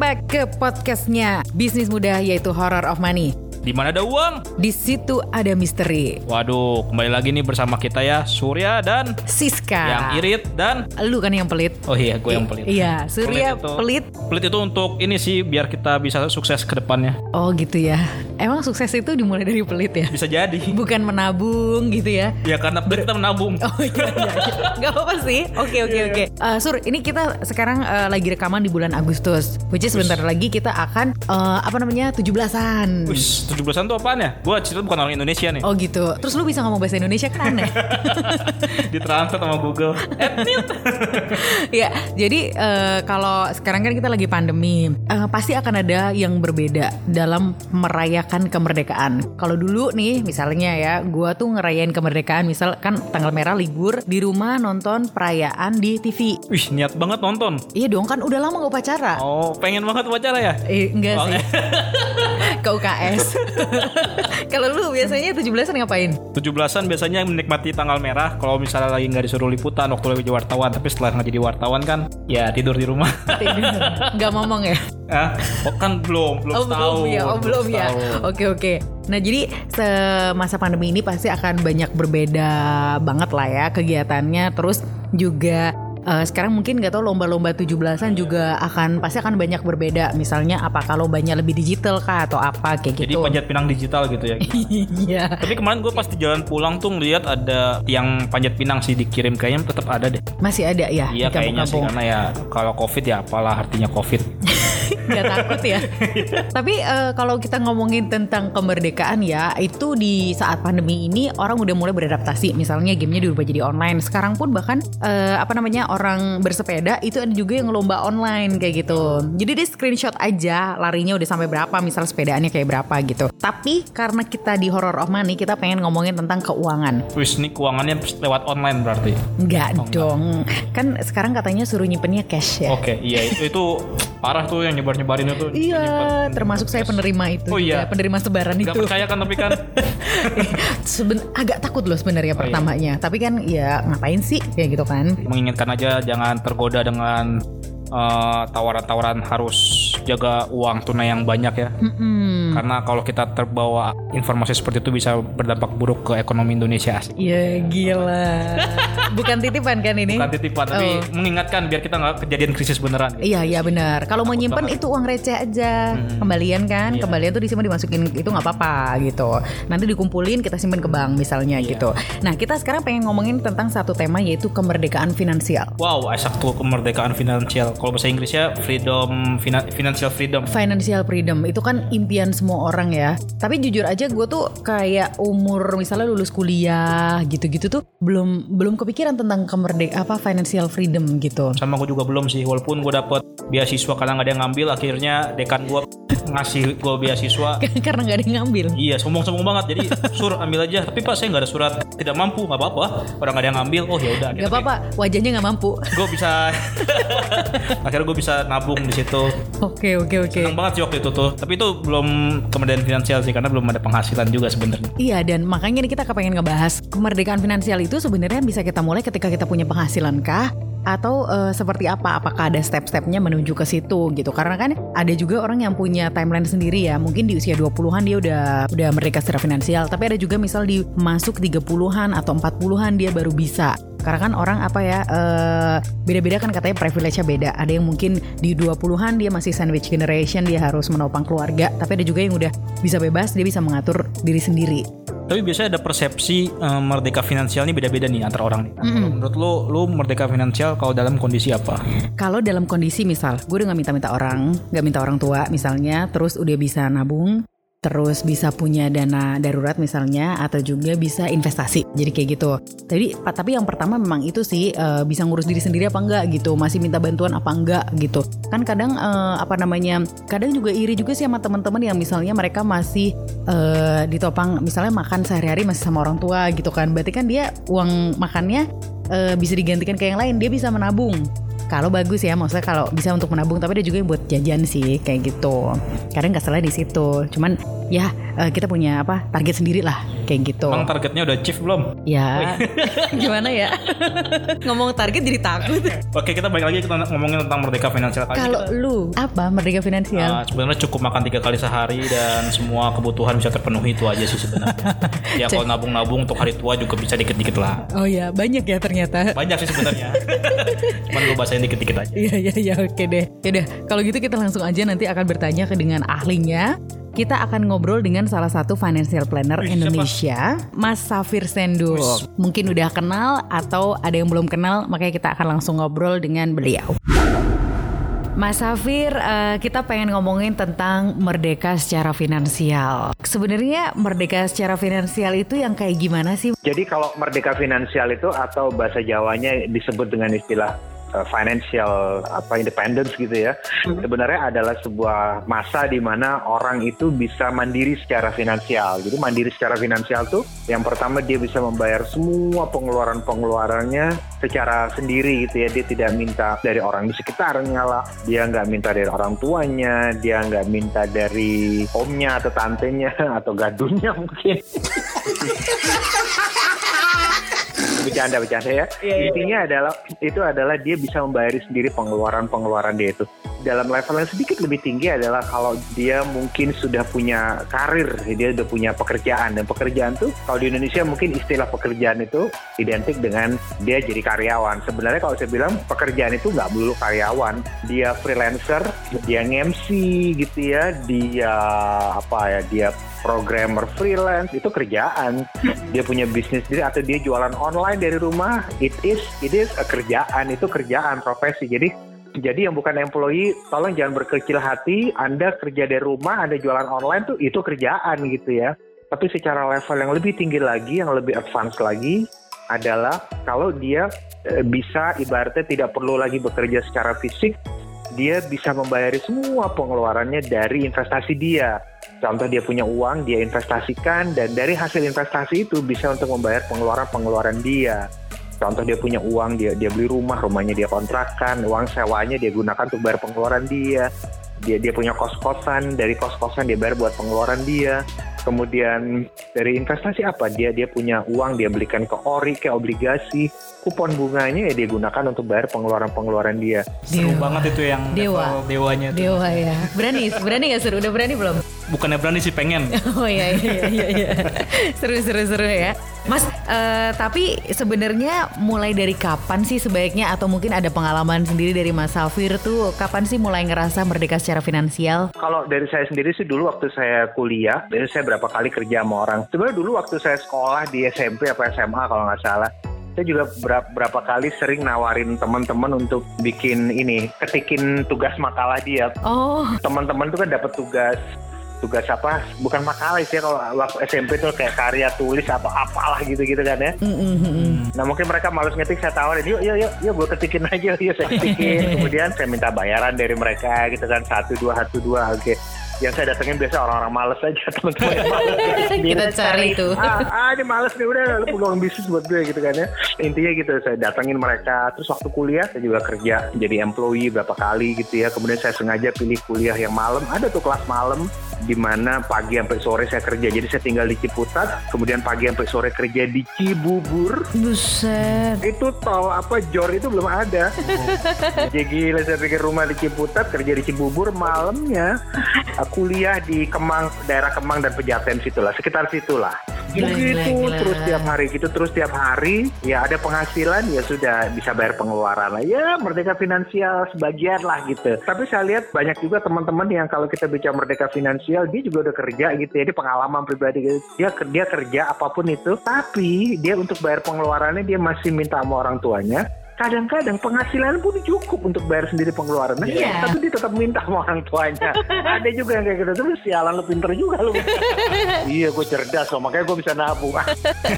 Back ke podcastnya Bisnis Muda yaitu Horror of Money. Di mana ada uang? Di situ ada misteri. Waduh, kembali lagi nih bersama kita ya, Surya dan Siska. yang irit dan Lu kan yang pelit. oh iya, gue yang pelit. Iya, Surya itu- pelit. Pelit itu untuk ini sih biar kita bisa sukses ke depannya. Oh gitu ya. Emang sukses itu dimulai dari pelit ya? Bisa jadi. Bukan menabung gitu ya? Ya karena pelit kita menabung. Oh iya iya, iya. Gak apa-apa sih. Oke oke oke. Eh, Sur, ini kita sekarang eh, lagi rekaman di bulan Agustus. Which is sebentar lagi kita akan eh, apa namanya 17-an. Wis, 17-an tuh apaan ya? Gue cerita bukan orang Indonesia nih. Oh gitu. Terus lu bisa ngomong bahasa Indonesia kan aneh. Ditranslate sama Google. Admit. ya, jadi eh, kalau sekarang kan kita lagi pandemi, eh, pasti akan ada yang berbeda dalam merayakan kemerdekaan. Kalau dulu nih, misalnya ya, gua tuh ngerayain kemerdekaan, misal kan tanggal merah libur di rumah nonton perayaan di TV. Wih, niat banget nonton. Iya dong, kan udah lama gak upacara. Oh, pengen banget upacara ya? Eh, enggak Oh, sih. Ke UKS. Kalau lu biasanya 17-an ngapain? 17-an biasanya menikmati tanggal merah kalau misalnya lagi nggak disuruh liputan waktu lagi jadi wartawan tapi setelah nggak jadi wartawan kan ya tidur di rumah Tidur. Nggak ngomong ya? ah oh, kan belum belum oh setahun belum ya, oh belum ya. setahun. Oke oke. Nah jadi semasa pandemi ini pasti akan banyak berbeda banget lah ya kegiatannya. Terus juga eh, sekarang mungkin nggak tahu lomba-lomba 17-an juga akan pasti akan banyak berbeda. Misalnya apakah lombanya lebih digital kah atau apa kayak jadi gitu. panjat pinang digital gitu ya Iya. tapi kemarin gue pas di jalan pulang tuh ngeliat ada tiang panjat pinang sih dikirim kayaknya tetap ada deh Masih ada ya iya di kayaknya sih karena ya kalau covid ya apalah artinya covid nggak takut ya. Tapi eh, kalau kita ngomongin tentang kemerdekaan ya, itu di saat pandemi ini orang udah mulai beradaptasi. Misalnya gamenya dirubah jadi online. Sekarang pun bahkan eh, apa namanya orang bersepeda itu ada juga yang lomba online kayak gitu. Jadi dia screenshot aja larinya udah sampai berapa, misal sepedaannya kayak berapa gitu. Tapi karena kita di Horror of Money, kita pengen ngomongin tentang keuangan. wis ini keuangannya lewat online berarti Enggak Oh, enggak. dong. Kan sekarang katanya suruh nyimpennya cash ya. oke iya itu, itu parah tuh yang nyebar nyebarin itu Iya, Nyimpen- termasuk saya penerima itu. Oh iya. juga, penerima sebaran Gak itu. percaya kan tapi kan Seben agak takut loh sebenarnya Oh, iya. pertamanya. Tapi kan ya ngapain sih kayak gitu kan? mengingatkan aja jangan tergoda dengan eh, tawaran-tawaran harus jaga uang tunai yang banyak ya. Mm-mm. Karena kalau kita terbawa informasi seperti itu bisa berdampak buruk ke ekonomi Indonesia. Asik. Ya gila. Bukan titipan kan ini? Bukan titipan tapi Oh. mengingatkan biar kita nggak kejadian krisis beneran. gitu. Iya iya benar. Kalau mau nyimpen itu uang receh aja. Hmm. Kembalian kan? Iya. Kembalian tuh disimpan dimasukin itu nggak apa-apa gitu. Nanti dikumpulin kita simpan ke bank misalnya Iya. gitu. Nah kita sekarang pengen ngomongin tentang satu tema yaitu kemerdekaan finansial. Wow, Isaac tuh kemerdekaan finansial. Kalau bahasa Inggrisnya freedom fina- financial freedom. Financial freedom itu kan impian semua orang ya. Tapi jujur aja gue tuh kayak umur misalnya lulus kuliah gitu-gitu tuh belum belum kepikiran tentang kemerdek apa financial freedom gitu. Sama gue juga belum sih, walaupun gue dapet beasiswa karena nggak ada yang ngambil, akhirnya dekan gue ngasih gue beasiswa Karena nggak ada yang ngambil. Iya, sombong-sombong banget. Jadi sur ambil aja. Tapi pak saya nggak ada surat tidak mampu, nggak apa-apa. Orang nggak ada yang ngambil. Oh ya udah. Gak apa-apa, wajahnya nggak mampu. Gue bisa. akhirnya gue bisa nabung di situ. Oke oke oke. Senang banget sih waktu itu tuh. Tapi itu belum kemudian finansial sih karena belum ada penghasilan juga sebenarnya. Iya dan makanya nih kita kepengen ngebahas kemerdekaan finansial itu sebenarnya bisa kita mulai ketika kita punya penghasilan kah? Atau eh, seperti apa? Apakah ada step-stepnya menuju ke situ gitu? Karena kan ada juga orang yang punya timeline sendiri ya. Mungkin di usia 20-an dia udah udah merdeka secara finansial, tapi ada juga misal di masuk 30-an atau 40-an dia baru bisa. Karena kan orang apa ya eh, beda-beda kan katanya privilege-nya beda. Ada yang mungkin di 20-an dia masih sandwich generation, dia harus menopang keluarga, tapi ada juga yang udah bisa bebas, dia bisa mengatur diri sendiri. Tapi biasanya ada persepsi eh, merdeka finansial ini beda-beda nih antar orang nih. Nah, kalau Menurut lu, lu merdeka finansial kalau dalam kondisi apa? Kalau dalam kondisi misal, gue udah gak minta-minta orang, gak minta orang tua misalnya, terus udah bisa nabung, terus bisa punya dana darurat misalnya, atau juga bisa investasi. Jadi kayak gitu. Jadi, tapi yang pertama memang itu sih eh, bisa ngurus diri sendiri apa enggak gitu, masih minta bantuan apa enggak gitu. Kan kadang eh, apa namanya, kadang juga iri juga sih sama teman-teman yang misalnya mereka masih eh, ditopang, misalnya makan sehari-hari masih sama orang tua gitu kan. Berarti kan dia uang makannya bisa digantikan ke yang lain, dia bisa menabung. Kalau bagus ya, maksudnya kalau bisa untuk menabung, tapi ada juga yang buat jajan sih kayak gitu. Kadang nggak salah di situ. Cuman ya eh, kita punya apa target sendiri lah kayak gitu. Emang targetnya udah chief belum? Ya gimana ya ngomong target jadi takut. Oke kita balik lagi kita ngomongin tentang merdeka finansial. Kalau lu apa merdeka finansial? Uh, sebenarnya cukup makan tiga kali sehari dan semua kebutuhan bisa terpenuhi itu aja sih sebenarnya. ya kalau nabung-nabung untuk hari tua juga bisa dikit-dikit lah. Oh ya banyak ya ternyata. Banyak sih sebenarnya. Cuman gue bahasain dikit-dikit aja. Iya iya iya oke deh. Yaudah kalau gitu kita langsung aja nanti akan bertanya ke dengan ahlinya kita akan ngobrol dengan salah satu financial planner Wih, Indonesia, Mas Safir Senduk. Mungkin udah kenal atau ada yang belum kenal, makanya kita akan langsung ngobrol dengan beliau. Mas Safir, uh, kita pengen ngomongin tentang merdeka secara finansial. Sebenarnya merdeka secara finansial itu yang kayak gimana sih? Jadi kalau merdeka finansial itu atau bahasa Jawanya disebut dengan istilah uh, financial apa independence gitu ya. Hmm. sebenarnya adalah sebuah masa di mana orang itu bisa mandiri secara finansial. Jadi mandiri secara finansial tuh yang pertama dia bisa membayar semua pengeluaran pengeluarannya secara sendiri gitu ya. Dia tidak minta dari orang di sekitarnya lah. Dia nggak minta dari orang tuanya. Dia nggak minta dari omnya atau tantenya atau gadunya mungkin bercanda bercanda ya. Yeah, iya, Intinya yeah. adalah itu adalah dia bisa membayar sendiri pengeluaran-pengeluaran dia itu. Dalam level yang sedikit lebih tinggi adalah kalau dia mungkin sudah punya karir, dia sudah punya pekerjaan dan pekerjaan tuh kalau di Indonesia mungkin istilah pekerjaan itu identik dengan dia jadi karyawan. Sebenarnya kalau saya bilang pekerjaan itu nggak melulu karyawan, dia freelancer, dia MC gitu ya, dia apa ya, dia programmer freelance itu kerjaan. Dia punya bisnis sendiri atau dia jualan online dari rumah it is it is a kerjaan itu kerjaan profesi. Jadi jadi yang bukan employee tolong jangan berkecil hati Anda kerja dari rumah Anda jualan online tuh itu kerjaan gitu ya. Tapi secara level yang lebih tinggi lagi yang lebih advance lagi adalah kalau dia e, bisa ibaratnya tidak perlu lagi bekerja secara fisik dia bisa membayari semua pengeluarannya dari investasi dia Contoh dia punya uang, dia investasikan dan dari hasil investasi itu bisa untuk membayar pengeluaran-pengeluaran dia. Contoh dia punya uang, dia dia beli rumah, rumahnya dia kontrakan, uang sewanya dia gunakan untuk bayar pengeluaran dia. Dia dia punya kos-kosan, dari kos-kosan dia bayar buat pengeluaran dia. Kemudian dari investasi apa? Dia dia punya uang, dia belikan ke ori, ke obligasi, kupon bunganya ya dia gunakan untuk bayar pengeluaran-pengeluaran dia. Seru banget itu yang dewa. dewanya. Tuh. Dewa ya. Berani, berani gak seru? Udah berani belum? Bukannya berani sih pengen. oh iya iya iya iya. seru seru seru ya. Mas, uh, tapi sebenarnya mulai dari kapan sih sebaiknya atau mungkin ada pengalaman sendiri dari Mas Safir tuh kapan sih mulai ngerasa merdeka secara finansial? Kalau dari saya sendiri sih dulu waktu saya kuliah, dari saya berapa kali kerja sama orang. Sebenarnya dulu waktu saya sekolah di SMP apa SMA kalau nggak salah, saya juga berapa, berapa kali sering nawarin teman-teman untuk bikin ini ketikin tugas makalah dia. Oh. Teman-teman tuh kan dapat tugas tugas apa bukan makalah sih kalau waktu SMP tuh kayak karya tulis atau apalah gitu-gitu kan ya. Mm-hmm. Nah mungkin mereka malas ngetik saya tawarin yuk yuk yuk yuk gue ketikin aja yuk saya ketikin kemudian saya minta bayaran dari mereka gitu kan satu dua satu dua oke okay yang saya datengin biasa orang-orang males aja teman-teman kita cari itu ah, ah ini males nih udah lu peluang bisnis buat gue gitu kan ya intinya gitu saya datengin mereka terus waktu kuliah saya juga kerja jadi employee berapa kali gitu ya kemudian saya sengaja pilih kuliah yang malam ada tuh kelas malam di mana pagi sampai sore saya kerja. Jadi saya tinggal di Ciputat, kemudian pagi sampai sore kerja di Cibubur. Buset. Itu tol apa Jor itu belum ada. Jadi gila saya pikir rumah di Ciputat, kerja di Cibubur, malamnya kuliah di Kemang, daerah Kemang dan Pejaten situlah, sekitar situlah. Gila, Begitu gila, gila. terus tiap hari gitu, terus tiap hari ya ada penghasilan ya sudah bisa bayar pengeluaran lah. Ya merdeka finansial sebagian lah gitu. Tapi saya lihat banyak juga teman-teman yang kalau kita bicara merdeka finansial dia juga udah kerja gitu ya, dia pengalaman pribadi gitu. Dia dia kerja apa pun itu, tapi dia untuk bayar pengeluarannya dia masih minta sama orang tuanya kadang-kadang penghasilan pun cukup untuk bayar sendiri pengeluarannya. Yeah. tapi dia tetap minta sama orang tuanya. Ada juga yang kayak gitu. Terus sialan lu pinter juga lu. Iya gue cerdas loh makanya gue bisa nabung.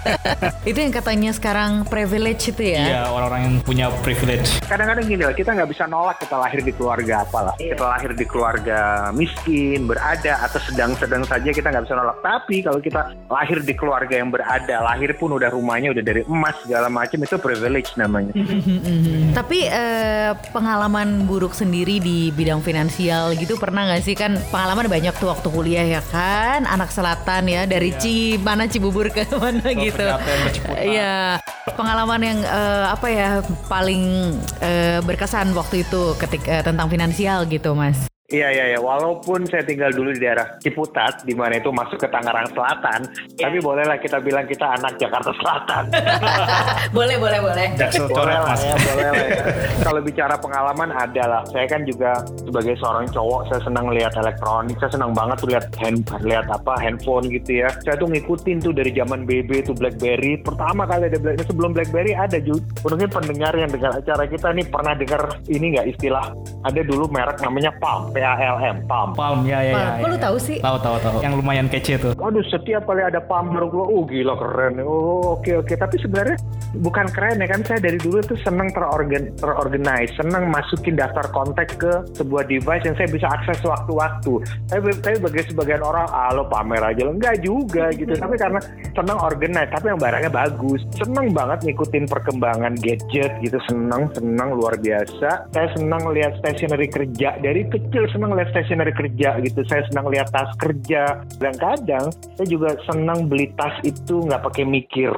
Itu yang katanya sekarang privilege itu ya? Iya orang-orang yang punya privilege. Kadang-kadang gini lah kita nggak bisa nolak kita lahir di keluarga apalah yeah. kita lahir di keluarga miskin berada atau sedang-sedang saja kita nggak bisa nolak. Tapi kalau kita lahir di keluarga yang berada lahir pun udah rumahnya udah dari emas segala macam itu privilege namanya Tapi eh, pengalaman buruk sendiri di bidang finansial gitu pernah nggak sih kan pengalaman banyak tuh waktu kuliah ya kan anak selatan ya dari Ci mana Cibubur ke mana gitu. Ke Ciputat. Iya pengalaman yang eh, apa ya paling eh, berkesan waktu itu ketika tentang finansial gitu mas. Iya iya iya. Walaupun saya tinggal dulu di daerah Ciputat, di mana itu masuk ke Tangerang Selatan, tapi bolehlah kita bilang kita anak Jakarta Selatan. boleh boleh boleh. Boleh lah ya, boleh lah ya. Kalau bicara pengalaman ada lah. Saya kan juga sebagai seorang cowok, saya senang lihat elektronik, saya senang banget tuh lihat hand, lihat apa handphone gitu ya. Saya tuh ngikutin tuh dari zaman BB tuh BlackBerry. Pertama kali ada BlackBerry sebelum BlackBerry ada juga. Mungkin pendengar yang dengar acara kita nih pernah dengar ini nggak istilah ada dulu merek namanya Palm, P-A-L-M, Palm. Palm ya ya ya. Kok lu ya. tahu sih? Tahu tahu tahu. Yang lumayan kece tuh. Waduh, setiap kali ada Palm baru keluar, oh gila keren. Oh oke oke. Tapi sebenarnya bukan keren ya kan saya dari dulu tuh seneng terorgan terorganize, seneng masukin daftar kontak ke sebuah device yang saya bisa akses waktu-waktu. Tapi tapi bagi sebagian orang, ah lo pamer aja lo enggak juga gitu. Tapi karena seneng organize, tapi yang barangnya bagus. Seneng banget ngikutin perkembangan gadget gitu, seneng seneng luar biasa. Saya seneng lihat stationery kerja dari kecil seneng lihat stationery kerja gitu. Saya senang lihat tas kerja. Dan kadang saya juga senang beli tas itu nggak pakai mikir.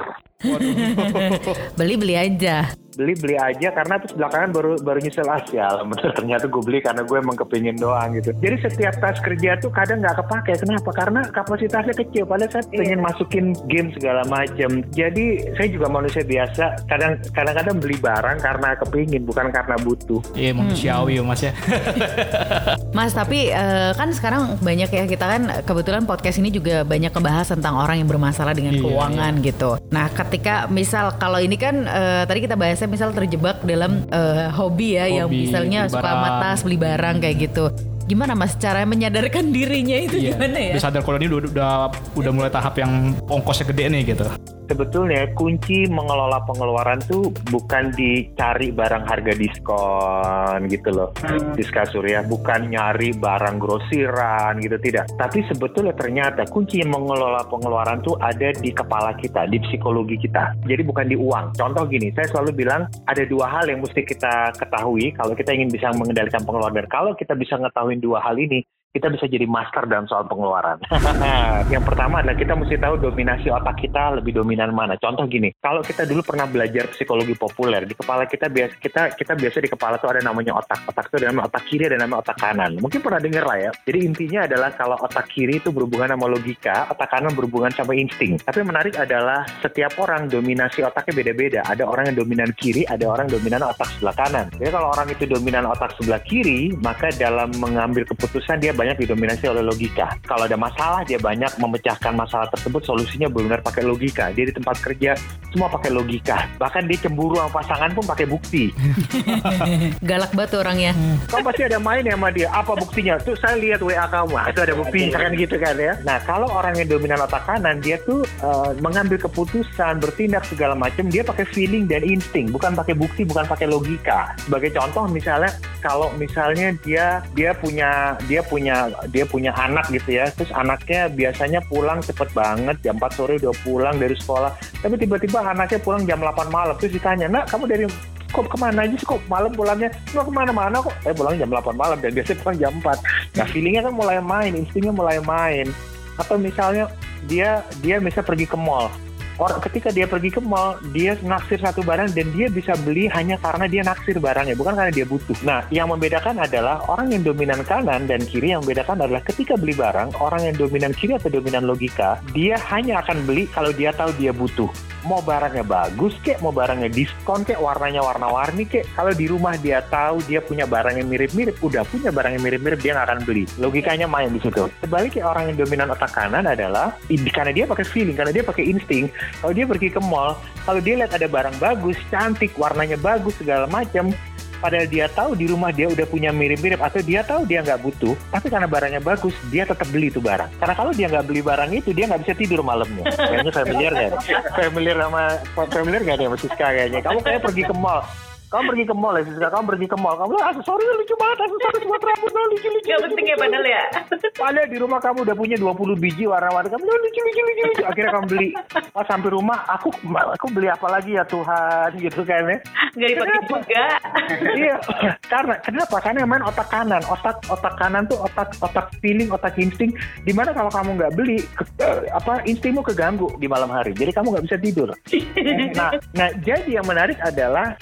Beli beli aja. Beli beli aja karena terus belakangan baru baru nyesel ah sial bener ternyata gue beli karena gue emang kepingin doang gitu. Jadi setiap tas kerja tuh kadang nggak kepake. Kenapa? Karena kapasitasnya kecil. Padahal saya pengen masukin game segala macam. Jadi saya juga manusia biasa. Kadang kadang-kadang beli barang karena kepingin bukan karena butuh. Iya manusiawi ya mas ya. Mas tapi eh, kan sekarang banyak ya kita kan kebetulan podcast ini juga banyak ngebahas tentang orang yang bermasalah dengan Iya, keuangan gitu. Nah ketika misal kalau ini kan eh, tadi kita bahasnya misal terjebak dalam eh, hobi ya yang Hobi, misalnya beli suka tas beli barang kayak gitu. Gimana mas cara menyadarkan dirinya itu Iya. gimana ya? Dia sadar kalau ini udah, udah udah mulai tahap yang ongkosnya gede nih gitu. Sebetulnya kunci mengelola pengeluaran tuh bukan dicari barang harga diskon gitu loh, diskasur ya, bukan nyari barang grosiran gitu tidak. Tapi sebetulnya ternyata kunci mengelola pengeluaran tuh ada di kepala kita, di psikologi kita. Jadi bukan di uang. Contoh gini, saya selalu bilang ada dua hal yang mesti kita ketahui kalau kita ingin bisa mengendalikan pengeluaran. Dan kalau kita bisa ngetahuin dua hal ini, kita bisa jadi master dalam soal pengeluaran. yang pertama adalah kita mesti tahu dominasi otak kita lebih dominan mana. Contoh gini, kalau kita dulu pernah belajar psikologi populer, di kepala kita biasa kita kita biasa di kepala tuh ada namanya otak. Otak itu ada namanya otak kiri ada namanya otak kanan. Mungkin pernah dengar lah ya. Jadi intinya adalah kalau otak kiri itu berhubungan sama logika, otak kanan berhubungan sama insting. Tapi yang menarik adalah setiap orang dominasi otaknya beda-beda. Ada orang yang dominan kiri, ada orang dominan otak sebelah kanan. Jadi kalau orang itu dominan otak sebelah kiri, maka dalam mengambil keputusan dia banyak didominasi oleh logika. Kalau ada masalah, dia banyak memecahkan masalah tersebut, solusinya benar-benar pakai logika. Dia di tempat kerja, semua pakai logika. Bahkan dia cemburu sama pasangan pun pakai bukti. Galak banget orangnya. Kamu pasti ada main ya sama dia. Apa buktinya? Tuh saya lihat WA kamu. Ah, Itu ada buktinya kan gitu kan ya. Nah kalau orang yang dominan otak kanan, dia tuh eh, mengambil keputusan, bertindak segala macam, dia pakai feeling dan insting, bukan pakai bukti, bukan pakai logika. Sebagai contoh misalnya, kalau misalnya dia dia punya dia punya dia punya anak gitu ya, terus anaknya biasanya pulang cepet banget, jam 4 sore udah pulang dari sekolah, tapi tiba-tiba anaknya pulang jam 8 malam, terus ditanya, nak kamu dari kok ke mana aja sih? Kok malam pulangnya? Nggak ke mana-mana kok. Eh pulang jam 8 malam dan biasanya pulang jam 4 nah feelingnya kan mulai main instingnya mulai main. Atau misalnya dia dia bisa pergi ke mall Orang ketika dia pergi ke mall, dia naksir satu barang dan dia bisa beli hanya karena dia naksir barangnya, bukan karena dia butuh. Nah, yang membedakan adalah orang yang dominan kanan dan kiri yang membedakan adalah ketika beli barang, orang yang dominan kiri atau dominan logika, dia hanya akan beli kalau dia tahu dia butuh. Mau barangnya bagus kek, mau barangnya diskon kek, warnanya warna-warni kek. Kalau di rumah dia tahu dia punya barang yang mirip-mirip, udah punya barang yang mirip-mirip, dia nggak akan beli. Logikanya main di situ. Sebaliknya orang yang dominan otak kanan adalah karena dia pakai feeling, karena dia pakai insting. Kalau dia pergi ke mall, kalau dia lihat ada barang bagus, cantik, warnanya bagus segala macam, padahal dia tahu di rumah dia udah punya mirip-mirip atau dia tahu dia nggak butuh, tapi karena barangnya bagus, dia tetap beli itu barang. Karena kalau dia nggak beli barang itu, dia nggak bisa tidur malamnya. Kayaknya familiar nggak? familiar sama familiar nggak deh sama Siska kayaknya? Kamu kayak pergi ke mall, kamu pergi ke mall ya Siska? Kamu pergi ke mall? Kamu bilang aksesoris lucu banget aksesoris buat rambut lo lucu lucu Gak penting ya lucu." padahal ya. Padahal di rumah kamu udah punya 20 biji warna-warni kamu bilang lucu lucu lucu lucu. Akhirnya kamu beli. Pas sampai rumah aku aku beli apa lagi ya Tuhan? Gitu kan ya. Gak dipakai juga. iya karena kenapa? Karena yang main otak kanan. Otak otak kanan tuh otak otak feeling otak insting. Di mana kalau kamu nggak beli ke- eh, apa instingmu keganggu di malam hari. Jadi kamu nggak bisa tidur. Nah nah jadi yang menarik adalah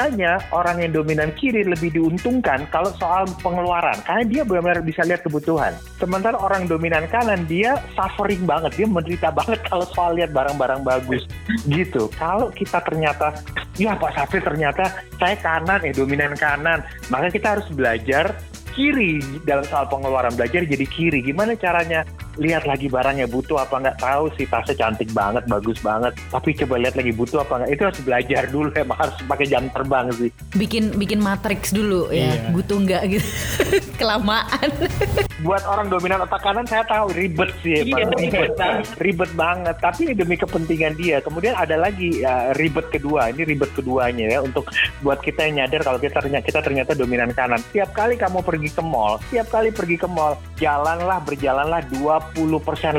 biasanya orang yang dominan kiri lebih diuntungkan kalau soal pengeluaran karena dia benar-benar bisa lihat kebutuhan. Sementara orang dominan kanan dia suffering banget dia menderita banget kalau soal lihat barang-barang bagus. Gitu. Kalau kita ternyata ya Pak Safir ternyata saya kanan eh dominan kanan. Maka kita harus belajar kiri. Dalam soal pengeluaran belajar jadi kiri. Gimana caranya lihat lagi barangnya butuh apa nggak tahu sih tasnya cantik banget bagus banget tapi coba lihat lagi butuh apa nggak itu harus belajar dulu emang harus pakai jam terbang sih Bikin bikin matriks dulu ya, Iya. butuh nggak gitu. Kelamaan. buat orang dominan otak kanan saya tahu ribet sih Iya, emang. ribet banget. ribet banget tapi demi kepentingan dia kemudian ada lagi ya, ribet kedua ini ribet keduanya ya untuk buat kita yang nyadar kalau kita ternyata kita ternyata dominan kanan tiap kali kamu pergi ke mall tiap kali pergi ke mall jalanlah berjalanlah 20%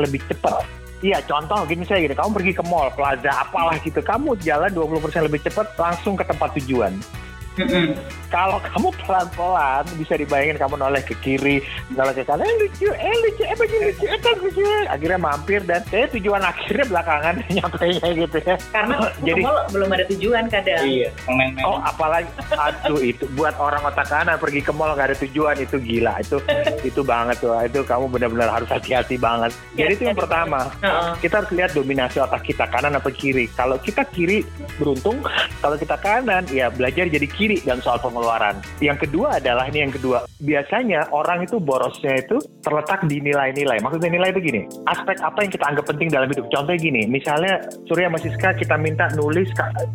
lebih cepat Iya, contoh gini saya gini, kamu pergi ke mall, plaza apalah gitu, kamu jalan 20% lebih cepat langsung ke tempat tujuan. Mm-mm. Kalau kamu pelan-pelan bisa dibayangin kamu noleh ke kiri, noleh ke kanan, eh lucu, eh lucu, eh baju lucu, eh kan lucu. Akhirnya mampir dan eh tujuan akhirnya belakangan nyampe gitu ya. Karena jadi ke mall belum ada tujuan kadang. Iya, main-main. Oh apalagi aduh itu buat orang otak kanan pergi ke mall nggak ada tujuan itu gila itu itu banget tuh itu kamu benar-benar harus hati-hati banget. Jadi itu yang pertama kita harus lihat dominasi otak kita kanan apa kiri. Kalau kita kiri beruntung, kalau kita kanan ya belajar jadi kiri dan soal pengeluaran. Yang kedua adalah ini yang kedua. Biasanya orang itu borosnya itu terletak di nilai-nilai. Maksudnya nilai itu gini, aspek apa yang kita anggap penting dalam hidup. Contohnya gini, misalnya Surya sama Siska kita minta nulis,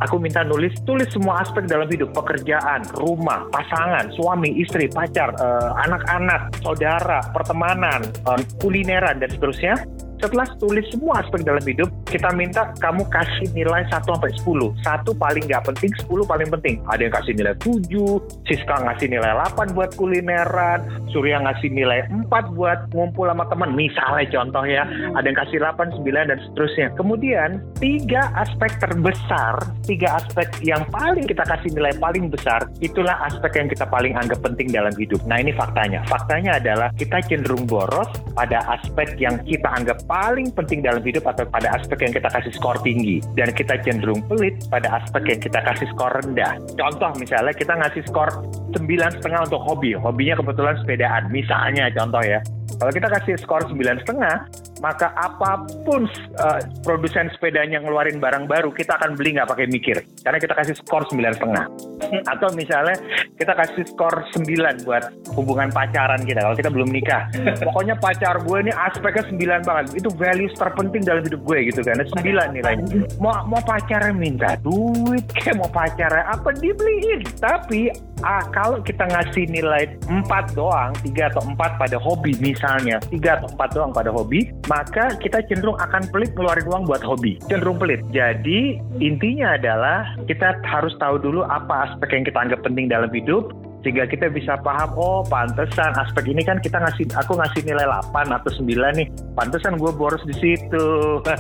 aku minta nulis, tulis semua aspek dalam hidup, pekerjaan, rumah, pasangan, suami, istri, pacar, eh, anak-anak, saudara, pertemanan, eh, kulineran dan seterusnya. Setelah tulis semua aspek dalam hidup, kita minta kamu kasih nilai 1 sampai 10. Satu paling nggak penting, 10 paling penting. Ada yang kasih nilai 7, Siska ngasih nilai 8 buat kulineran, Surya ngasih nilai 4 buat ngumpul sama teman. Misalnya contoh ya, ada yang kasih 8, 9 dan seterusnya. Kemudian tiga aspek terbesar, tiga aspek yang paling kita kasih nilai paling besar, itulah aspek yang kita paling anggap penting dalam hidup. Nah ini faktanya. Faktanya adalah kita cenderung boros pada aspek yang kita anggap paling penting dalam hidup atau pada aspek yang kita kasih skor tinggi. Dan kita cenderung pelit pada aspek yang kita kasih skor rendah. Contoh misalnya kita ngasih skor sembilan setengah untuk hobi. Hobinya kebetulan sepedaan. Misalnya contoh ya. Kalau kita kasih skor sembilan setengah, maka apa pun uh, produsen sepedanya ngeluarin barang baru, kita akan beli nggak pakai mikir. Karena kita kasih skor sembilan setengah. Atau misalnya kita kasih skor 9 buat hubungan pacaran kita. Kalau kita belum nikah. Pokoknya pacar gue ini aspeknya 9 banget. Itu values terpenting dalam hidup gue gitu kan. 9 nilainya. Mau, mau pacarnya minta duit, kayak mau pacarnya apa dibeliin. Tapi ah, kalau kita ngasih nilai 4 doang, 3 atau 4 pada hobi misalnya, 3 atau 4 doang pada hobi, maka kita cenderung akan pelit ngeluarin uang buat hobi. Cenderung pelit. Jadi intinya adalah kita harus tahu dulu apa aspek yang kita anggap penting dalam hidup sehingga kita bisa paham oh pantesan aspek ini kan kita ngasih aku ngasih nilai 8 atau 9 nih. Pantesan gue boros di situ.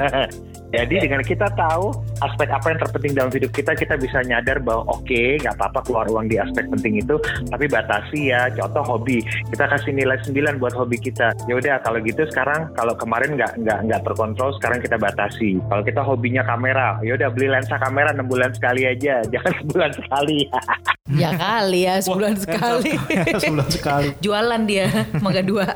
Jadi dengan kita tahu aspek apa yang terpenting dalam hidup kita kita bisa nyadar bahwa oke nggak apa-apa keluar uang di aspek penting itu tapi batasi ya. Contoh hobi. Kita kasih nilai 9 buat hobi kita. Ya udah kalau gitu sekarang kalau kemarin nggak nggak nggak terkontrol sekarang kita batasi. Kalau kita hobinya kamera ya udah beli lensa kamera 6 bulan sekali aja. Jangan sebulan sekali. Ya kali ya sebulan sekali. Sebulan sekali. Jualan dia mangga dua.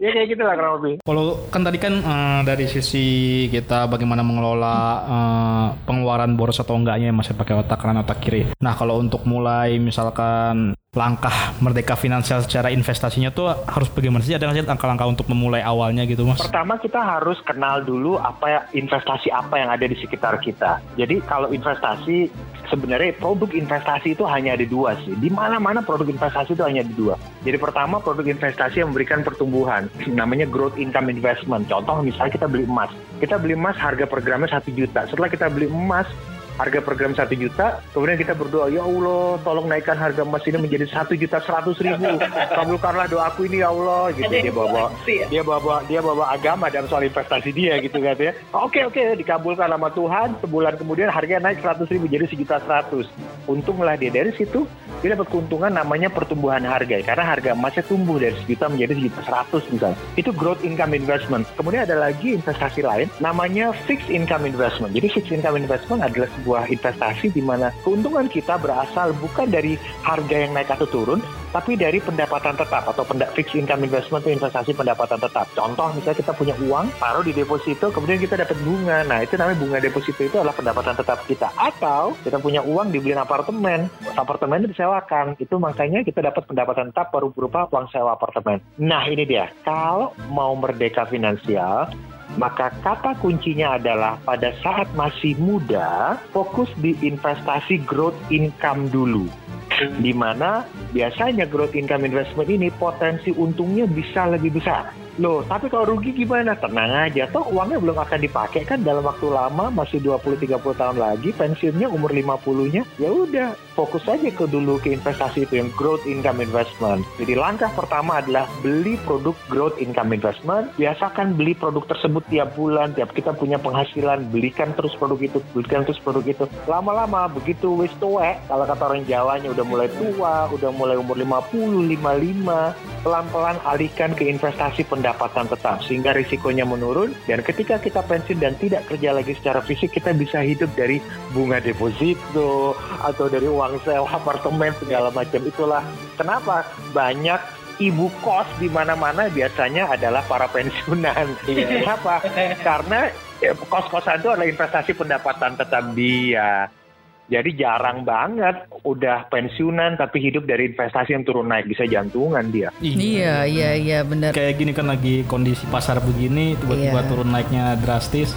ya kayak gitu lah kurang lebih Kalau kan tadi kan eh, dari sisi kita bagaimana mengelola eh, pengeluaran boros atau enggaknya masih pakai otak kanan otak kiri. Nah kalau untuk mulai misalkan langkah merdeka finansial secara investasinya tuh harus bagaimana sih? Ada nggak sih langkah-langkah untuk memulai awalnya gitu mas? Pertama kita harus kenal dulu apa ya, investasi apa yang ada di sekitar kita. Jadi kalau investasi sebenarnya produk investasi itu hanya ada dua sih. Di mana-mana produk investasi itu hanya ada dua. Jadi pertama produk investasi yang memberikan pertumbuhan, namanya growth income investment. Contoh misalnya kita beli emas, kita beli emas harga per gramnya satu juta. Setelah kita beli emas harga per gram satu juta, kemudian kita berdoa, ya Allah, tolong naikkan harga emas ini menjadi satu juta seratus ribu. Kabulkanlah doaku ini ya Allah, gitu. Dia bawa, ya? dia bawa, dia bawa agama dalam soal investasi dia, gitu kan ya. Oke oke, dikabulkan sama Tuhan. Sebulan kemudian harganya naik seratus ribu jadi sejuta seratus. Untunglah dia dari situ dia dapat keuntungan namanya pertumbuhan harga karena harga emasnya tumbuh dari sejuta menjadi sejuta seratus misalnya. Itu growth income investment. Kemudian ada lagi investasi lain namanya fixed income investment. Jadi fixed income investment adalah sebuah investasi di mana keuntungan kita berasal bukan dari harga yang naik atau turun, tapi dari pendapatan tetap atau penda fixed income investment itu investasi pendapatan tetap. Contoh misalnya kita punya uang, taruh di deposito, kemudian kita dapat bunga. Nah itu namanya bunga deposito itu adalah pendapatan tetap kita. Atau kita punya uang dibeliin apartemen, apartemen disewakan. Itu makanya kita dapat pendapatan tetap baru berupa uang sewa apartemen. Nah ini dia, kalau mau merdeka finansial, maka kata kuncinya adalah pada saat masih muda, fokus di investasi growth income dulu di mana biasanya growth income investment ini potensi untungnya bisa lebih besar. Loh, tapi kalau rugi gimana? Tenang aja, toh uangnya belum akan dipakai kan dalam waktu lama, masih 20-30 tahun lagi, pensiunnya umur 50-nya, ya udah, fokus aja ke dulu ke investasi itu yang growth income investment. Jadi langkah pertama adalah beli produk growth income investment, biasakan beli produk tersebut tiap bulan, tiap kita punya penghasilan, belikan terus produk itu, belikan terus produk itu. Lama-lama begitu wis tuwek, kalau kata orang Jawanya udah mulai tua, udah mulai umur 50, 55, pelan-pelan alihkan ke investasi pendapatan tetap sehingga risikonya menurun dan ketika kita pensiun dan tidak kerja lagi secara fisik kita bisa hidup dari bunga deposito atau dari uang sewa apartemen segala macam itulah kenapa banyak ibu kos di mana-mana biasanya adalah para pensiunan. Kenapa? Karena ya, kos-kosan itu adalah investasi pendapatan tetap dia. Jadi jarang banget udah pensiunan tapi hidup dari investasi yang turun naik bisa jantungan dia. Iya, iya, iya benar. Kayak gini kan lagi kondisi pasar begini tiba-tiba Iya. turun naiknya drastis.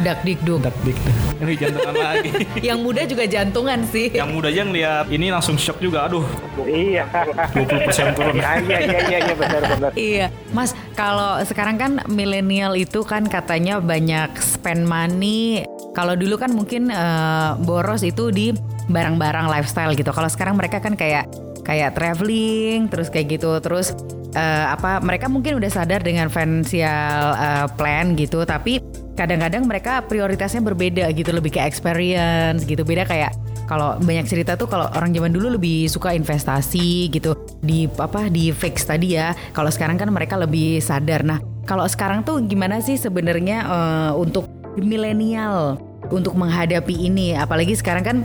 Dak dikduk. Dak dik. Ini jantungan lagi. Yang muda juga jantungan sih. Yang muda aja ngeliat ini langsung shock juga. Aduh, Iya. 20% turun. Iya iya iya iya iya benar benar. Iya, Mas. Kalau sekarang kan milenial itu kan katanya banyak spend money. Kalau dulu kan mungkin eh, boros itu di barang-barang lifestyle gitu. Kalau sekarang mereka kan kayak kayak traveling, terus kayak gitu, terus eh, apa? Mereka mungkin udah sadar dengan financial eh, plan gitu, tapi kadang-kadang mereka prioritasnya berbeda gitu, lebih ke experience gitu. Beda kayak kalau banyak cerita tuh kalau orang zaman dulu lebih suka investasi gitu di apa di fix tadi ya. Kalau sekarang kan mereka lebih sadar. Nah, kalau sekarang tuh gimana sih sebenarnya eh, untuk milenial untuk menghadapi ini? Apalagi sekarang kan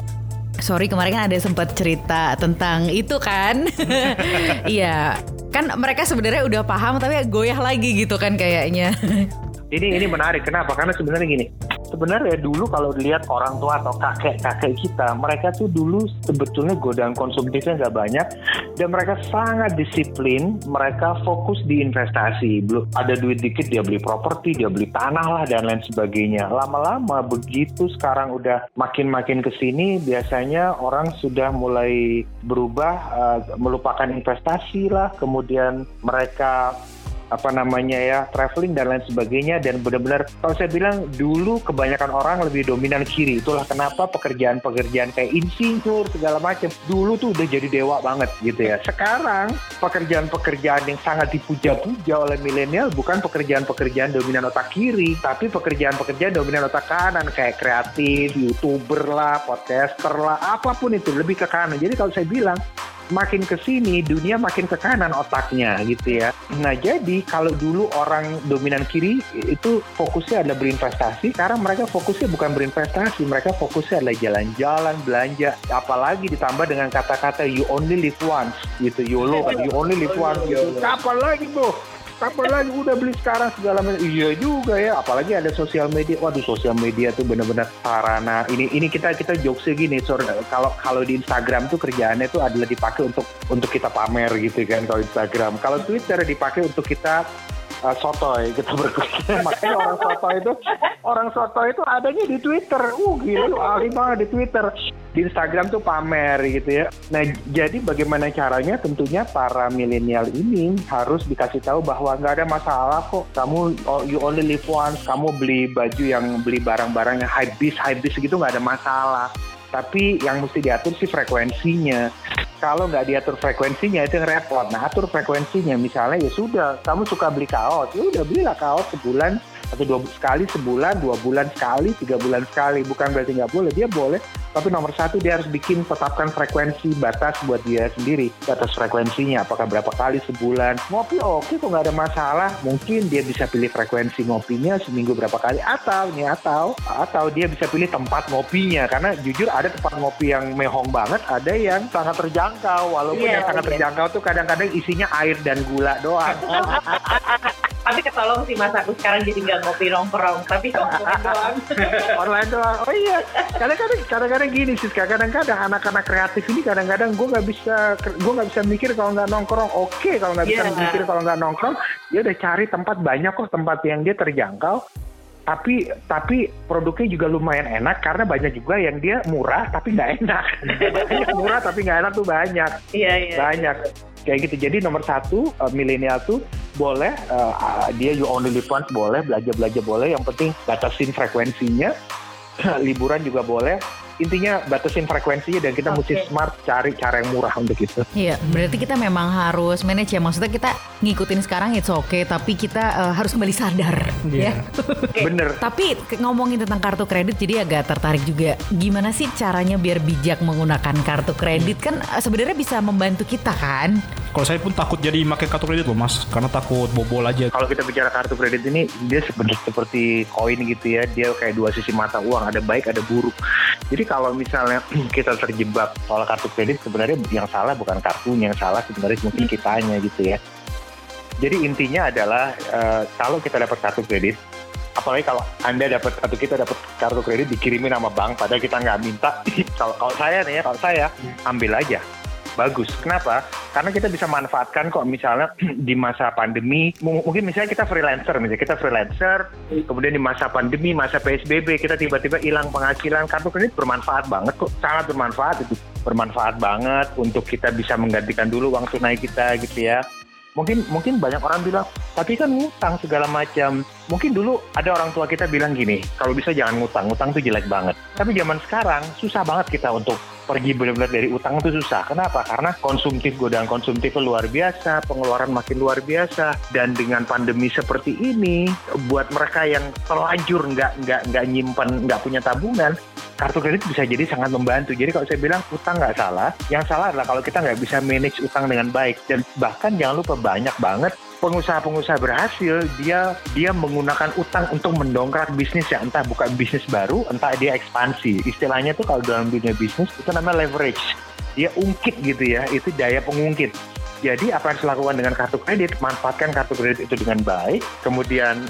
sorry kemarin kan ada sempat cerita tentang itu kan. Iya. Kan mereka sebenarnya udah paham tapi goyah lagi gitu kan kayaknya. Ini ini menarik. Kenapa? Karena sebenarnya gini. Sebenarnya dulu kalau dilihat orang tua atau kakek-kakek kita, mereka tuh dulu sebetulnya godaan konsumtifnya nggak banyak dan mereka sangat disiplin. Mereka fokus di investasi. Belum ada duit dikit dia beli properti, dia beli tanah lah dan lain sebagainya. Lama-lama begitu sekarang udah makin-makin ke sini, biasanya orang sudah mulai berubah, eh, melupakan investasi lah. Kemudian mereka apa namanya ya traveling dan lain sebagainya. Dan benar-benar kalau saya bilang dulu kebanyakan orang lebih dominan kiri. Itulah kenapa pekerjaan-pekerjaan kayak insinyur segala macam dulu tuh udah jadi dewa banget gitu ya. Sekarang pekerjaan-pekerjaan yang sangat dipuja-puja oleh milenial bukan pekerjaan-pekerjaan dominan otak kiri tapi pekerjaan-pekerjaan dominan otak kanan kayak kreatif youtuber lah podcaster lah apa pun itu lebih ke kanan. Jadi kalau saya bilang makin ke sini dunia makin ke kanan otaknya gitu ya. Nah jadi kalau dulu orang dominan kiri itu fokusnya adalah berinvestasi, sekarang mereka fokusnya bukan berinvestasi, mereka fokusnya adalah jalan-jalan, belanja, apalagi ditambah dengan kata-kata you only live once gitu, YOLO kan, you only live once gitu. Kapan lagi tuh? Kapan lagi udah beli sekarang segala macam? Iya juga ya, apalagi ada sosial media. Waduh, sosial media tuh bener-bener sarana. Ini ini kita kita jokesnya gini, sorry, kalau kalau di Instagram tuh kerjaannya tuh adalah dipakai untuk untuk kita pamer gitu kan kalau Instagram. Kalau Twitter dipakai untuk kita uh, sotoy kita berkuliah. Makanya orang sotoy itu orang sotoy itu adanya di Twitter. Uh gila lu ahli banget di Twitter. Di Instagram tuh pamer gitu ya. Nah jadi bagaimana caranya? Tentunya para milenial ini harus dikasih tahu bahwa nggak ada masalah kok. Kamu oh, you only live once. Kamu beli baju yang beli barang-barang yang high bis high bis gitu nggak ada masalah tapi yang mesti diatur sih frekuensinya. Kalau nggak diatur frekuensinya itu yang repot. Nah atur frekuensinya misalnya ya sudah, kamu suka beli kaos, ya udah belilah kaos sebulan atau dua sekali sebulan, dua bulan sekali, tiga bulan sekali. Bukan berarti nggak boleh, dia boleh. Tapi nomor satu dia harus bikin tetapkan frekuensi batas buat dia sendiri. Batas frekuensinya apakah berapa kali sebulan. Ngopi oke kok nggak ada masalah. Mungkin dia bisa pilih frekuensi ngopinya seminggu berapa kali. Atau nih atau atau dia bisa pilih tempat ngopinya. Karena jujur ada tempat ngopi yang mehong banget. Ada yang sangat terjangkau. Walaupun Iya, yang sangat iya. terjangkau tuh kadang-kadang isinya air dan gula doang. Tapi ketolong sih mas aku sekarang jadi nggak ngopi nongkrong, tapi ngomongin doang. online doang. Oh iya, kadang-kadang kadang-kadang gini sih, kadang-kadang anak-anak kreatif ini kadang-kadang gue nggak bisa gue nggak bisa mikir kalau nggak nongkrong. Oke, kalau nggak bisa Iya. mikir kalau nggak nongkrong, dia udah cari tempat banyak kok tempat yang dia terjangkau. Tapi tapi produknya juga lumayan enak karena banyak juga yang dia murah tapi nggak enak. banyak murah tapi nggak enak tuh banyak. Iya iya. banyak. Kayak gitu. Jadi nomor satu uh, milenial tuh boleh uh, uh, dia you only live once boleh belajar belajar boleh. Yang penting batasin frekuensinya. Liburan juga boleh intinya batasin frekuensinya dan kita mesti Oke. smart cari cara yang murah untuk itu Iya, berarti kita memang harus manage ya. Maksudnya kita ngikutin sekarang it's okay, tapi kita eh, harus kembali sadar Iya. ya. bener Tapi ngomongin tentang kartu kredit jadi agak tertarik juga. Gimana sih caranya biar bijak menggunakan kartu kredit kan eh, sebenarnya bisa membantu kita kan? Kalau saya pun takut jadi pakai kartu kredit loh mas, karena takut bobol aja. kalau kita bicara kartu kredit ini dia sebenarnya seperti koin gitu ya dia kayak dua sisi mata uang ada baik ada buruk jadi kalau misalnya kita terjebak soal kartu kredit sebenarnya yang salah bukan kartunya yang salah sebenarnya mungkin kitanya gitu ya. Jadi intinya adalah eh, kalau kita dapat kartu kredit apalagi kalau anda dapat atau kita dapat kartu kredit dikirimin sama bank padahal kita nggak minta kalau kalau saya nih ya kalau saya ambil aja bagus. Kenapa? Karena kita bisa manfaatkan kok misalnya di masa pandemi mu- mungkin misalnya kita freelancer misalnya kita freelancer kemudian di masa pandemi masa psbb kita tiba-tiba hilang penghasilan kartu kredit bermanfaat banget kok sangat bermanfaat itu. Bermanfaat banget untuk kita bisa menggantikan dulu uang tunai kita gitu ya. Mungkin mungkin banyak orang bilang tapi kan ngutang segala macam. Mungkin dulu ada orang tua kita bilang gini kalau bisa jangan ngutang ngutang tuh jelek banget. Tapi zaman sekarang susah banget kita untuk pergi benar-benar dari utang itu susah kenapa karena konsumtif godaan konsumtif luar biasa pengeluaran makin luar biasa dan dengan pandemi seperti ini buat mereka yang terlanjur nggak nggak nggak nyimpan nggak punya tabungan kartu kredit bisa jadi sangat membantu. Jadi kalau saya bilang utang nggak salah, yang salah adalah kalau kita nggak bisa manage utang dengan baik. Dan bahkan jangan lupa banyak banget pengusaha-pengusaha berhasil dia dia menggunakan utang untuk mendongkrak bisnis ya entah buka bisnis baru entah dia ekspansi. Istilahnya tuh kalau dalam dunia bisnis itu namanya leverage. Dia ungkit gitu ya itu daya pengungkit. Jadi apa yang dilakukan dengan kartu kredit manfaatkan kartu kredit itu dengan baik kemudian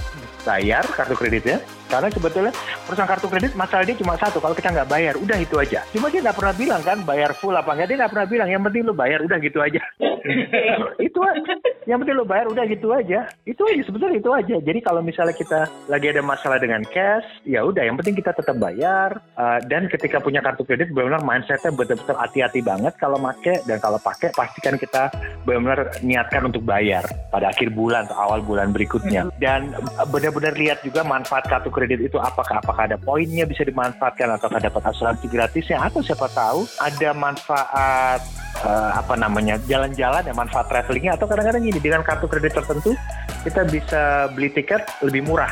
bayar kartu kreditnya karena sebetulnya perusahaan kartu kredit masalah dia cuma satu kalau kita nggak bayar udah itu aja. Cuma dia nggak pernah bilang kan bayar full apa nggak dia nggak pernah bilang. Yang penting lu bayar udah gitu aja. Itu aja yang penting lu bayar udah gitu aja. Itu aja sebetulnya itu aja. Jadi kalau misalnya kita lagi ada masalah dengan cash ya udah yang penting kita tetap bayar. Uh, dan ketika punya kartu kredit benar-benar mindsetnya betul-betul hati-hati banget kalau make dan kalau pakai pastikan kita benar-benar niatkan untuk bayar pada akhir bulan atau awal bulan berikutnya. Dan uh, benar-benar lihat juga manfaat kartu kredit itu apakah apakah ada poinnya bisa dimanfaatkan atau dapat asuransi gratisnya atau siapa tahu ada manfaat eh, apa namanya jalan-jalan ya manfaat travelingnya atau kadang-kadang gini dengan kartu kredit tertentu kita bisa beli tiket lebih murah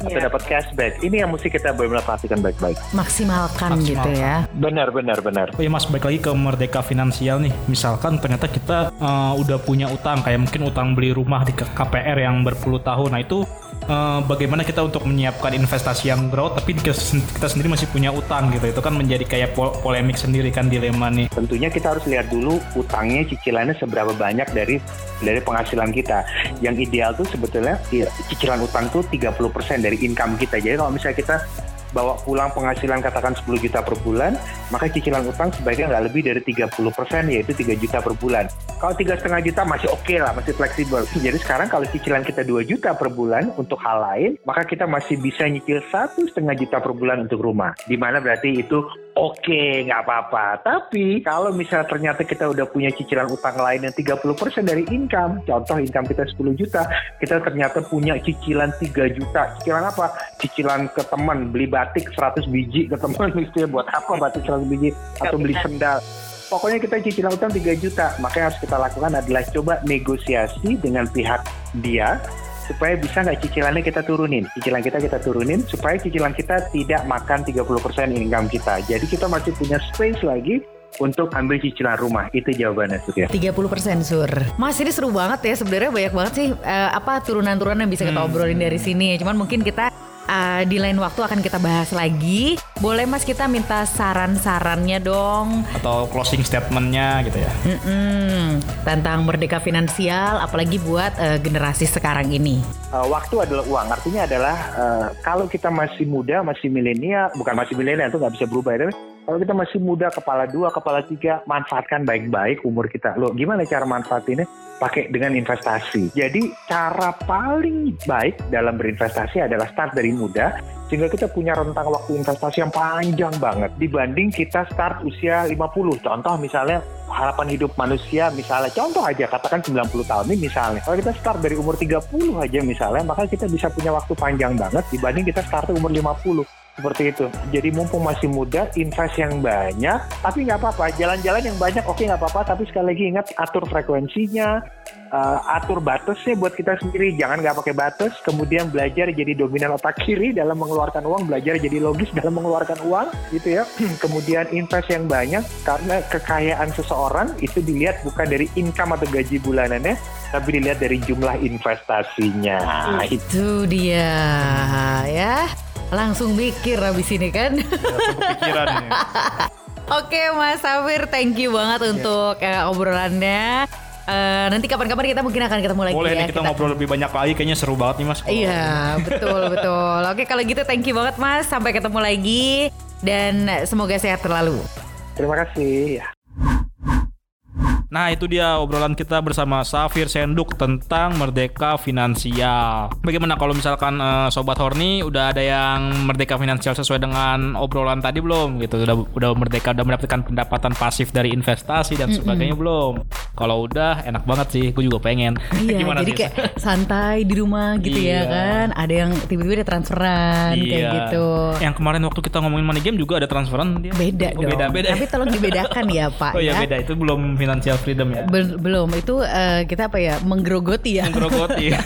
atau Iya. dapat cashback ini yang mesti kita benar-benar perhatikan baik-baik Maksimalkan, gitu ya. benar benar benar Oh iya mas, balik lagi ke merdeka finansial nih. Misalkan ternyata kita eh, udah punya utang, kayak mungkin utang beli rumah di KPR yang berpuluh tahun. Nah itu eh, bagaimana kita untuk menyiapkan investasi yang growth, tapi kita, kita sendiri masih punya utang gitu. Itu kan menjadi kayak pol- polemik sendiri kan dilema nih. tentunya kita harus lihat dulu utangnya cicilannya seberapa banyak dari dari penghasilan kita. Yang ideal tuh sebetulnya ya, cicilan utang tuh 30% dari income kita. Jadi kalau misalnya kita bawa pulang penghasilan katakan 10 juta per bulan, maka cicilan utang sebaiknya nggak lebih dari 30% yaitu 3 juta per bulan. Kalau tiga setengah juta masih oke lah, masih fleksibel. Jadi sekarang kalau cicilan kita 2 juta per bulan untuk hal lain, maka kita masih bisa nyicil satu setengah juta per bulan untuk rumah. Di mana berarti itu oke, nggak apa-apa. Tapi kalau misalnya ternyata kita udah punya cicilan utang lain yang 30% dari income, contoh income kita 10 juta, kita ternyata punya cicilan 3 juta. Cicilan apa? Cicilan ke teman, beli batik 100 biji ke teman, misalnya buat apa batik 100 biji? Atau beli sendal. Pokoknya kita cicilan utang 3 juta. Maka yang harus kita lakukan adalah coba negosiasi dengan pihak dia supaya bisa nggak cicilannya kita turunin. Cicilan kita kita turunin supaya cicilan kita tidak makan 30% income kita. Jadi kita masih punya space lagi untuk ambil cicilan rumah. Itu jawabannya Surya. 30% sur. Mas ini seru banget ya sebenarnya banyak banget sih eh, apa turunan-turunan yang bisa kita obrolin dari sini. Cuman mungkin kita eh, di lain waktu akan kita bahas lagi. Boleh Mas kita minta saran-sarannya dong Atau closing statementnya gitu ya. Mm-mm, tentang merdeka finansial apalagi buat eh, generasi sekarang ini. Uh, waktu adalah uang. Artinya adalah uh, kalau kita masih muda, masih milenial, bukan masih milenial itu nggak bisa berubah. ya, Tapi kalau kita masih muda, kepala dua, kepala tiga, manfaatkan baik-baik umur kita. Loh, gimana cara manfaatinnya? Pakai dengan investasi. Jadi cara paling baik dalam berinvestasi adalah start dari muda, sehingga kita punya rentang waktu investasi yang panjang banget dibanding kita start usia 50. Contoh misalnya harapan hidup manusia misalnya contoh aja katakan 90 tahun ini misalnya kalau kita start dari umur 30 aja misalnya maka kita bisa punya waktu panjang banget dibanding kita start umur 50 seperti itu. Jadi mumpung masih muda, invest yang banyak, tapi nggak apa-apa. Jalan-jalan yang banyak, oke nggak apa-apa. Tapi sekali lagi ingat atur frekuensinya, uh, atur batasnya buat kita sendiri. Jangan nggak pakai batas. Kemudian belajar jadi dominan otak kiri dalam mengeluarkan uang, belajar jadi logis dalam mengeluarkan uang, gitu ya. Kemudian invest yang banyak karena kekayaan seseorang itu dilihat bukan dari income atau gaji bulanannya, tapi dilihat dari jumlah investasinya. Itu dia ya. Langsung mikir habis ini kan. Langsung kepikiran ini. Oke Mas Safir, thank you banget untuk eh, obrolannya. Eh, nanti kapan-kapan kita mungkin akan ketemu lagi Boleh ya. nih kita, ngobrol lebih banyak lagi kayaknya seru banget nih Mas. Iya, betul betul. Oke, kalau gitu thank you banget Mas. Sampai ketemu lagi dan semoga sehat terlalu. Terima kasih. Nah itu dia obrolan kita bersama Safir Senduk tentang merdeka finansial. Bagaimana kalau misalkan eh, sobat Horny udah ada yang merdeka finansial sesuai dengan obrolan tadi belum gitu? Udah udah merdeka udah mendapatkan pendapatan pasif dari investasi dan sebagainya belum? Kalau udah enak banget sih, gue juga pengen. Iya, Gimana jadi sih? kayak santai di rumah gitu ya Iya. kan. Ada yang tiba-tiba ada transferan kayak Iya. gitu. Yang kemarin waktu kita ngomongin money game juga ada transferan dia. Beda Oh, dong. Beda beda. Tapi tolong dibedakan ya Pak Oh iya ya. beda itu belum financial freedom ya. Bel- belum itu eh, kita apa ya menggerogoti ya. Grogoti.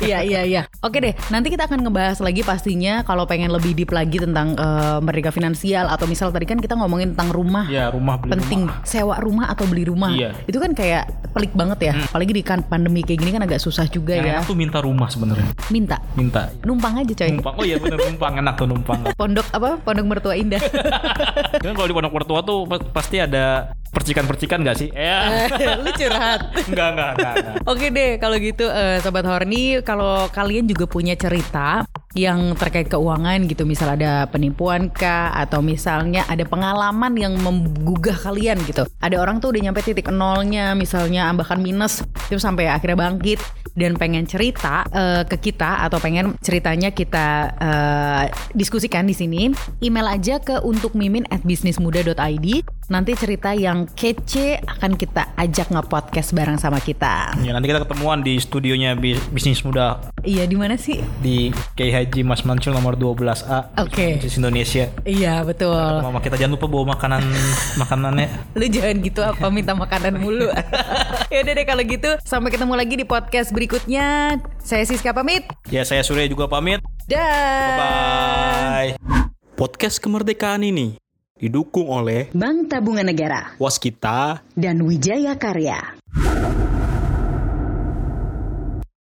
Iya iya iya. Oke deh, nanti kita akan ngebahas lagi pastinya kalau pengen lebih deep lagi tentang eh, merdeka finansial atau misal tadi kan kita ngomongin tentang rumah. ya rumah beli Penting rumah. sewa rumah atau beli rumah. Iya. Itu kan kayak pelik banget ya. Apalagi di kan pandemi kayak gini kan agak susah juga Yang ya. enak tuh minta rumah sebenarnya. Minta Minta. numpang aja coy. Numpang. Oh iya bener numpang enak tuh numpang. Pondok apa? Pondok mertua indah. Kan kalau di pondok mertua tuh pa- pasti ada percikan-percikan gak sih? Ya. Lu curhat. enggak, enggak, enggak, enggak. Oke deh, kalau gitu eh, sobat Horny, kalau kalian juga punya cerita yang terkait keuangan gitu, misal ada penipuan kah atau misalnya ada pengalaman yang menggugah kalian gitu. Ada orang tuh udah nyampe titik nolnya, misalnya bahkan minus, terus sampai akhirnya bangkit dan pengen cerita eh, ke kita atau pengen ceritanya kita eh, diskusikan di sini, email aja ke untuk mimin at bisnismuda.id. Nanti cerita yang kece akan kita ajak nge-podcast bareng sama kita. Ya nanti kita ketemuan di studionya Bi- bisnis muda Iya di mana sih? di Kiai Haji Mas Mansur nomor 12A. Oke. Bisnis Indonesia. Iya betul. Mama kita jangan lupa bawa makanan makanannya. Lu jangan gitu apa minta makanan mulu. Yaudah deh kalau gitu sampai ketemu lagi di podcast berikutnya. Saya Siska pamit. Ya saya Surya juga pamit. Dah. Bye. Podcast kemerdekaan ini didukung oleh Bank Tabungan Negara Waskita dan Wijaya Karya.